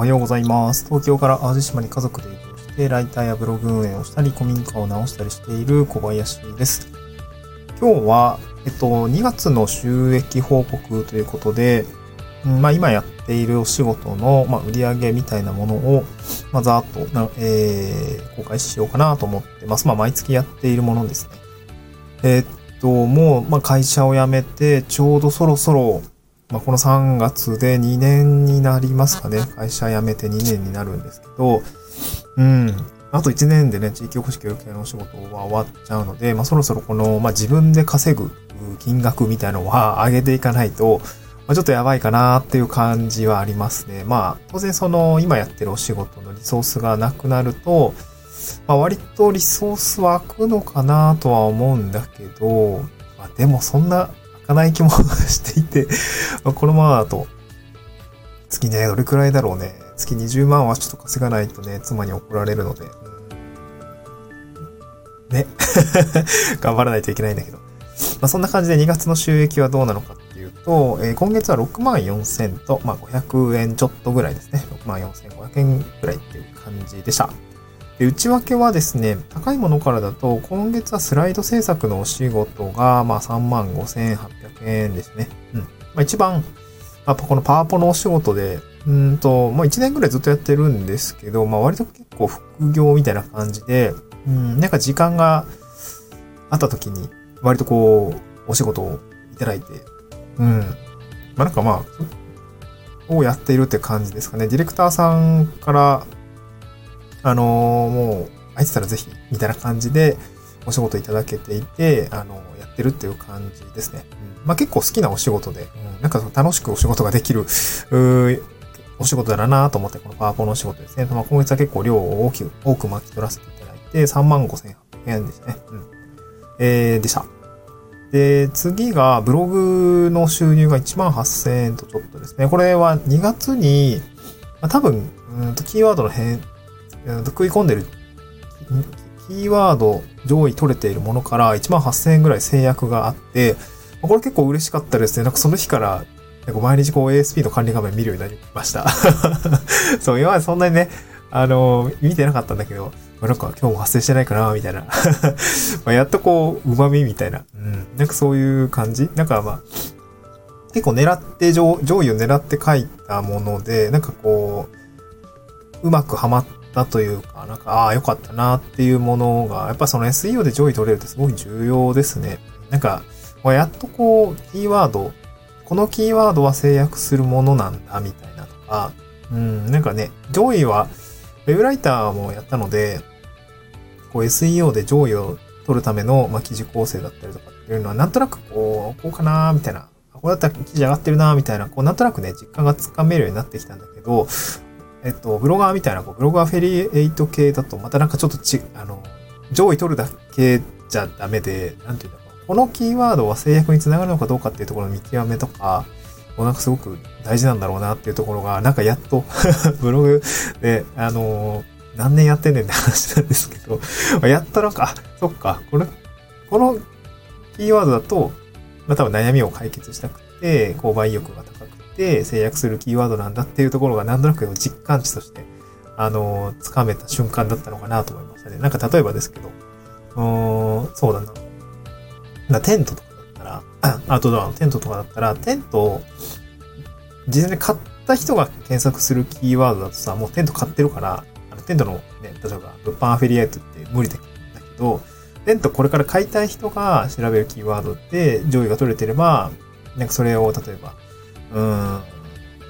おはようございます。東京から淡路島に家族で移住して、ライターやブログ運営をしたり、古民家を直したりしている小林です。今日は、えっと、2月の収益報告ということで、まあ、今やっているお仕事の、まあ、売り上げみたいなものを、まあ、ざーっとな、えー、公開しようかなと思ってます。まあ、毎月やっているものですね。えーっと、もう、まあ、会社を辞めて、ちょうどそろそろ、まあ、この3月で2年になりますかね。会社辞めて2年になるんですけど、うん。あと1年でね、地域おこし協力系のお仕事は終わっちゃうので、まあ、そろそろこの、まあ、自分で稼ぐ金額みたいなのは上げていかないと、まあ、ちょっとやばいかなっていう感じはありますね。まあ、当然その、今やってるお仕事のリソースがなくなると、まあ、割とリソースは空くのかなとは思うんだけど、まあ、でもそんな開かない気も していて、まあ、このままだと、月ね、どれくらいだろうね。月20万はちょっと稼がないとね、妻に怒られるので。ね。頑張らないといけないんだけど。まあ、そんな感じで2月の収益はどうなのかっていうと、えー今月は6万4000と、まあ、500円ちょっとぐらいですね。6万4500円ぐらいっていう感じでした。で内訳はですね、高いものからだと、今月はスライド制作のお仕事が、まあ、3万5800円ですね。うん。まあ、一番、まあ、このパワポのお仕事で、うんと、まあ、1年ぐらいずっとやってるんですけど、まあ、割と結構副業みたいな感じで、うん、なんか時間があった時に、割とこう、お仕事をいただいて、うん。まあ、なんかまあ、をやっているって感じですかね。ディレクターさんから、あのーもう、空いてたらぜひ、みたいな感じで、お仕事いただけていて、あのやってるっていう感じですね。うんまあ結構好きなお仕事で、うんなんか楽しくお仕事ができる、うお仕事だなと思って、このパワポのお仕事ですね。まあ今月は結構量を大きく、多く巻き取らせていただいて、3万5千800円ですね。うん。えー、でした。で、次が、ブログの収入が1万8000円とちょっとですね。これは2月に、まあ、多分、うんとキーワードの変、うんと食い込んでる、キーワード上位取れているものから1万8000円ぐらい制約があって、これ結構嬉しかったですね。なんかその日から、なんか毎日こう ASP の管理画面見るようになりました。そう、今までそんなにね、あの、見てなかったんだけど、まあなんか今日も発生してないかな、みたいな。まあやっとこう、旨味みたいな。うん。なんかそういう感じなんかまあ、結構狙って上、上位を狙って書いたもので、なんかこう、うまくはまったというか、なんか、ああ、よかったなっていうものが、やっぱその SEO で上位取れるってすごい重要ですね。なんか、やっとこう、キーワード、このキーワードは制約するものなんだ、みたいなとか、うん、なんかね、上位は、ウェブライターもやったので、こう SEO で上位を取るための、まあ、記事構成だったりとかっていうのは、なんとなくこう、こうかなみたいな、これだったら記事上がってるなみたいな、こう、なんとなくね、実感がつかめるようになってきたんだけど、えっと、ブロガーみたいな、こう、ブロガーフェリエイト系だと、またなんかちょっとち、あの、上位取るだけじゃダメで、なんていうんだろう。このキーワードは制約につながるのかどうかっていうところの見極めとか、もうなんかすごく大事なんだろうなっていうところが、なんかやっと ブログで、あの何年やってんねんって話なんですけど、やっとなんか、そっか、これ、このキーワードだと、まあ多分悩みを解決したくて、購買意欲が高くて、制約するキーワードなんだっていうところが、なんとなく実感値として、あのつかめた瞬間だったのかなと思いましたね。なんか例えばですけど、うーん、そうだな。なテントとかだったら、アウトドアのテントとかだったら、テントを、事前に買った人が検索するキーワードだとさ、もうテント買ってるから、あのテントのね、例えば物販アフィリエイトって無理だけど、テントこれから買いたい人が調べるキーワードで上位が取れてれば、なんかそれを例えば、うん、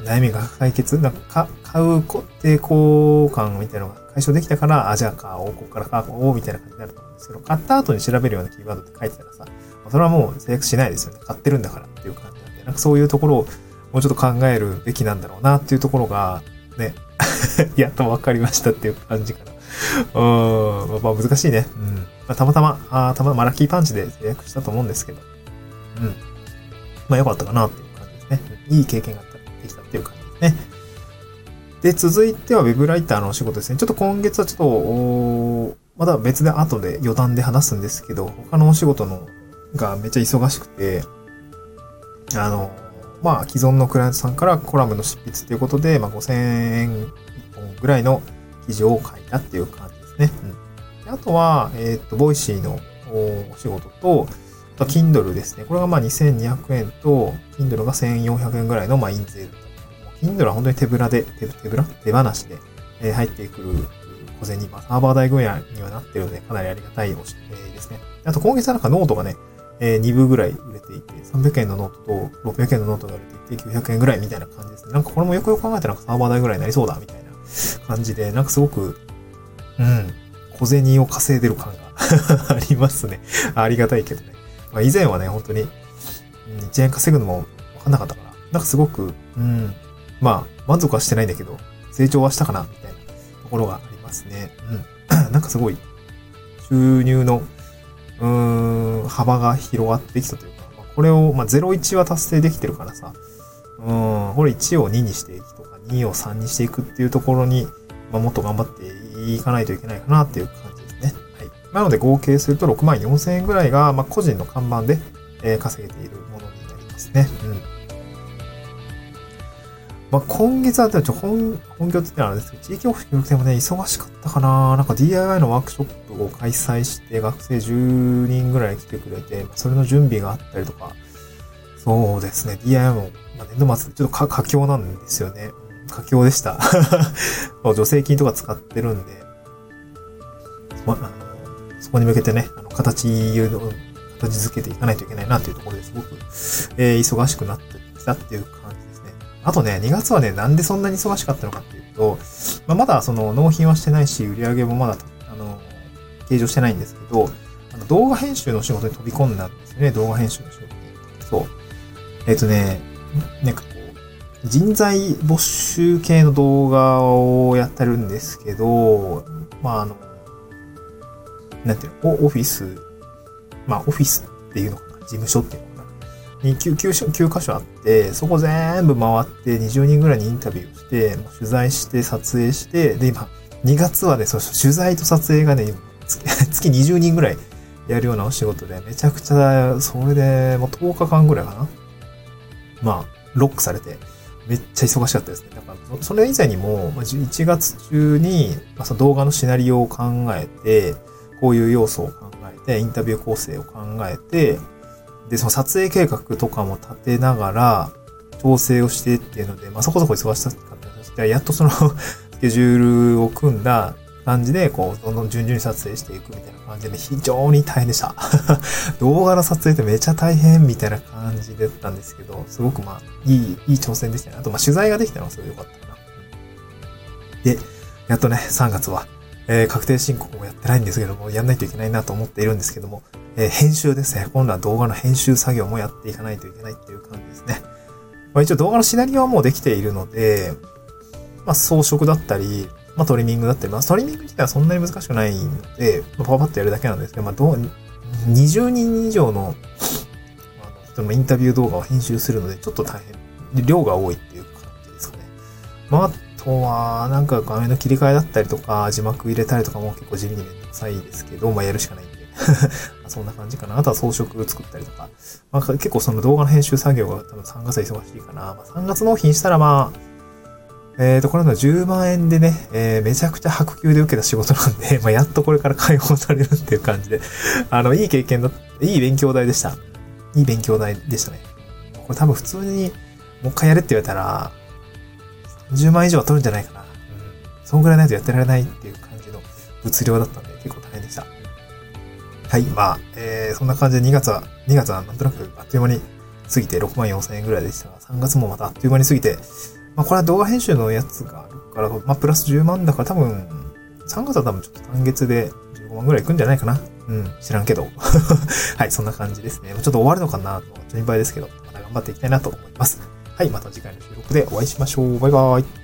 悩みが解決？なんか買う抵抗感みたいなのが解消できたから、あ、じゃあ買おう、ここから買おう、みたいな感じになると思うんですけど、買った後に調べるようなキーワードって書いてたらさ、それはもう制約しないですよね。買ってるんだからっていう感じなんで、なんかそういうところをもうちょっと考えるべきなんだろうなっていうところが、ね、やっと分かりましたっていう感じかな。うん、まあ難しいね。うん。まあ、たまたま、あたまたまラッキーパンチで制約したと思うんですけど、うん。まあ良かったかなってい。い経験ができたっていう感じですね。で、続いては Web ライターのお仕事ですね。ちょっと今月はちょっと、まだ別で後で余談で話すんですけど、他のお仕事のがめっちゃ忙しくて、あの、まあ、既存のクライアントさんからコラムの執筆ということで、まあ、5000円ぐらいの記事を書いたっていう感じですね。うん、であとは、えっ、ー、と、 Voicy のお仕事と、と Kindle ですね。これがまあ2200円と、Kindle が1400円ぐらいのまあ印税だった。Kindle は本当に手ぶらで、手手ぶら？手放しで、え、入ってくる小銭、まあ、サーバー代ぐらいにはなってるので、かなりありがたいおし、えー、ですね。あと今月はなんかノートがね、えー、2部ぐらい売れていて、300円のノートと600円のノートが売れていて、900円ぐらいみたいな感じですね。なんかこれもよくよく考えたらサーバー代ぐらいになりそうだ、みたいな感じで、なんかすごく、うん、小銭を稼いでる感が ありますね。ありがたいけど。まあ、以前はね、本当に、1円稼ぐのもわかんなかったから、なんかすごく、うん、まあ、満足はしてないんだけど、成長はしたかな、みたいなところがありますね。うん。なんかすごい、収入の、うん、幅が広がってきたというか、まあ、これを、まあ、01は達成できてるからさ、うん、これ1を2にしていくとか、2を3にしていくっていうところに、まあ、もっと頑張っていかないといけないかなっていう感じ。なので合計すると6万4千円ぐらいが、まあ、個人の看板で、えー、稼げているものになりますね。うん。まあ、今月はちょ本、本業って言ったらですけど、地域オフィスでもね、忙しかったかな。なんか DIY のワークショップを開催して、学生10人ぐらい来てくれて、それの準備があったりとか、そうですね、DIY も、まあ、年度末、ちょっと佳境なんですよね。佳境でした。助成金とか使ってるんで、まあそこに向けてね、あの形を、形づけていかないといけないなっていうところですごく、えー、忙しくなってきたっていう感じですね。あとね、2月はね、なんでそんなに忙しかったのかっていうと、まあ、まだその納品はしてないし、売り上げもまだ、あの、計上してないんですけど、あの動画編集の仕事に飛び込んだんですよね、動画編集の仕事に。そう。えっ、ー、とね、なんかこう、人材募集系の動画をやってるんですけど、まああの、なんていうの、オフィス、まあオフィスっていうのかな、事務所っていうのかな、に 9, 9, 9箇所あって、そこ全部回って20人ぐらいにインタビューして、取材して撮影して、で今、2月はね、そう取材と撮影がね、月 月20人ぐらいやるようなお仕事で、めちゃくちゃ、それでもう10日間ぐらいかな？まあ、ロックされて、めっちゃ忙しかったですね。だから、それ以前にも、1月中に、まあ、動画のシナリオを考えて、こういう要素を考えて、インタビュー構成を考えて、で、その撮影計画とかも立てながら、調整をしてっていうので、まあ、そこそこ忙しかったんですけど、やっとその スケジュールを組んだ感じで、こう、どんどん順々に撮影していくみたいな感じで、非常に大変でした。動画の撮影ってめちゃ大変みたいな感じだったんですけど、すごくまあ、いい、いい挑戦でしたね。あと、まあ、取材ができたのはすごい良かったかな。で、やっとね、3月は、えー、確定申告もやってないんですけども、やんないといけないなと思っているんですけども、えー、編集ですね。今度は動画の編集作業もやっていかないといけないっていう感じですね。まあ、一応動画のシナリオはもうできているので、まあ、装飾だったり、まあ、トリミングだったり、まあ、トリミング自体はそんなに難しくないので、まあ、パパッとやるだけなんですけど、まあ、どう、20人以上の、あの、インタビュー動画を編集するので、ちょっと大変、量が多いっていう感じですかね。まあ、とは、なんか画面の切り替えだったりとか、字幕入れたりとかも結構地味にめんどくさいですけど、まあやるしかないんで。そんな感じかな。あとは装飾作ったりとか。まあ結構その動画の編集作業が多分3月は忙しいかな。まあ3月納品したらまあ、えっ、ー、と、これの10万円でね、えー、めちゃくちゃ白球で受けた仕事なんで、まあやっとこれから解放されるっていう感じで、あの、いい経験だ、いい勉強代でした。いい勉強代でしたね。これ多分普通にもう一回やれって言われたら、10万以上は取るんじゃないかな。うん。そんぐらいないとやってられないっていう感じの物量だったんで、結構大変でした。はい、まあ、えー、そんな感じで2月は、2月はなんとなくあっという間に過ぎて6万4千円ぐらいでしたが、3月もまたあっという間に過ぎて、まあ、これは動画編集のやつがあるから、まあ、プラス10万だから多分、3月は多分ちょっと単月で15万ぐらいいくんじゃないかな。うん、知らんけど。はい、そんな感じですね。ちょっと終わるのかなと、心配ですけど、また頑張っていきたいなと思います。はい、また次回の収録でお会いしましょう。バイバイ。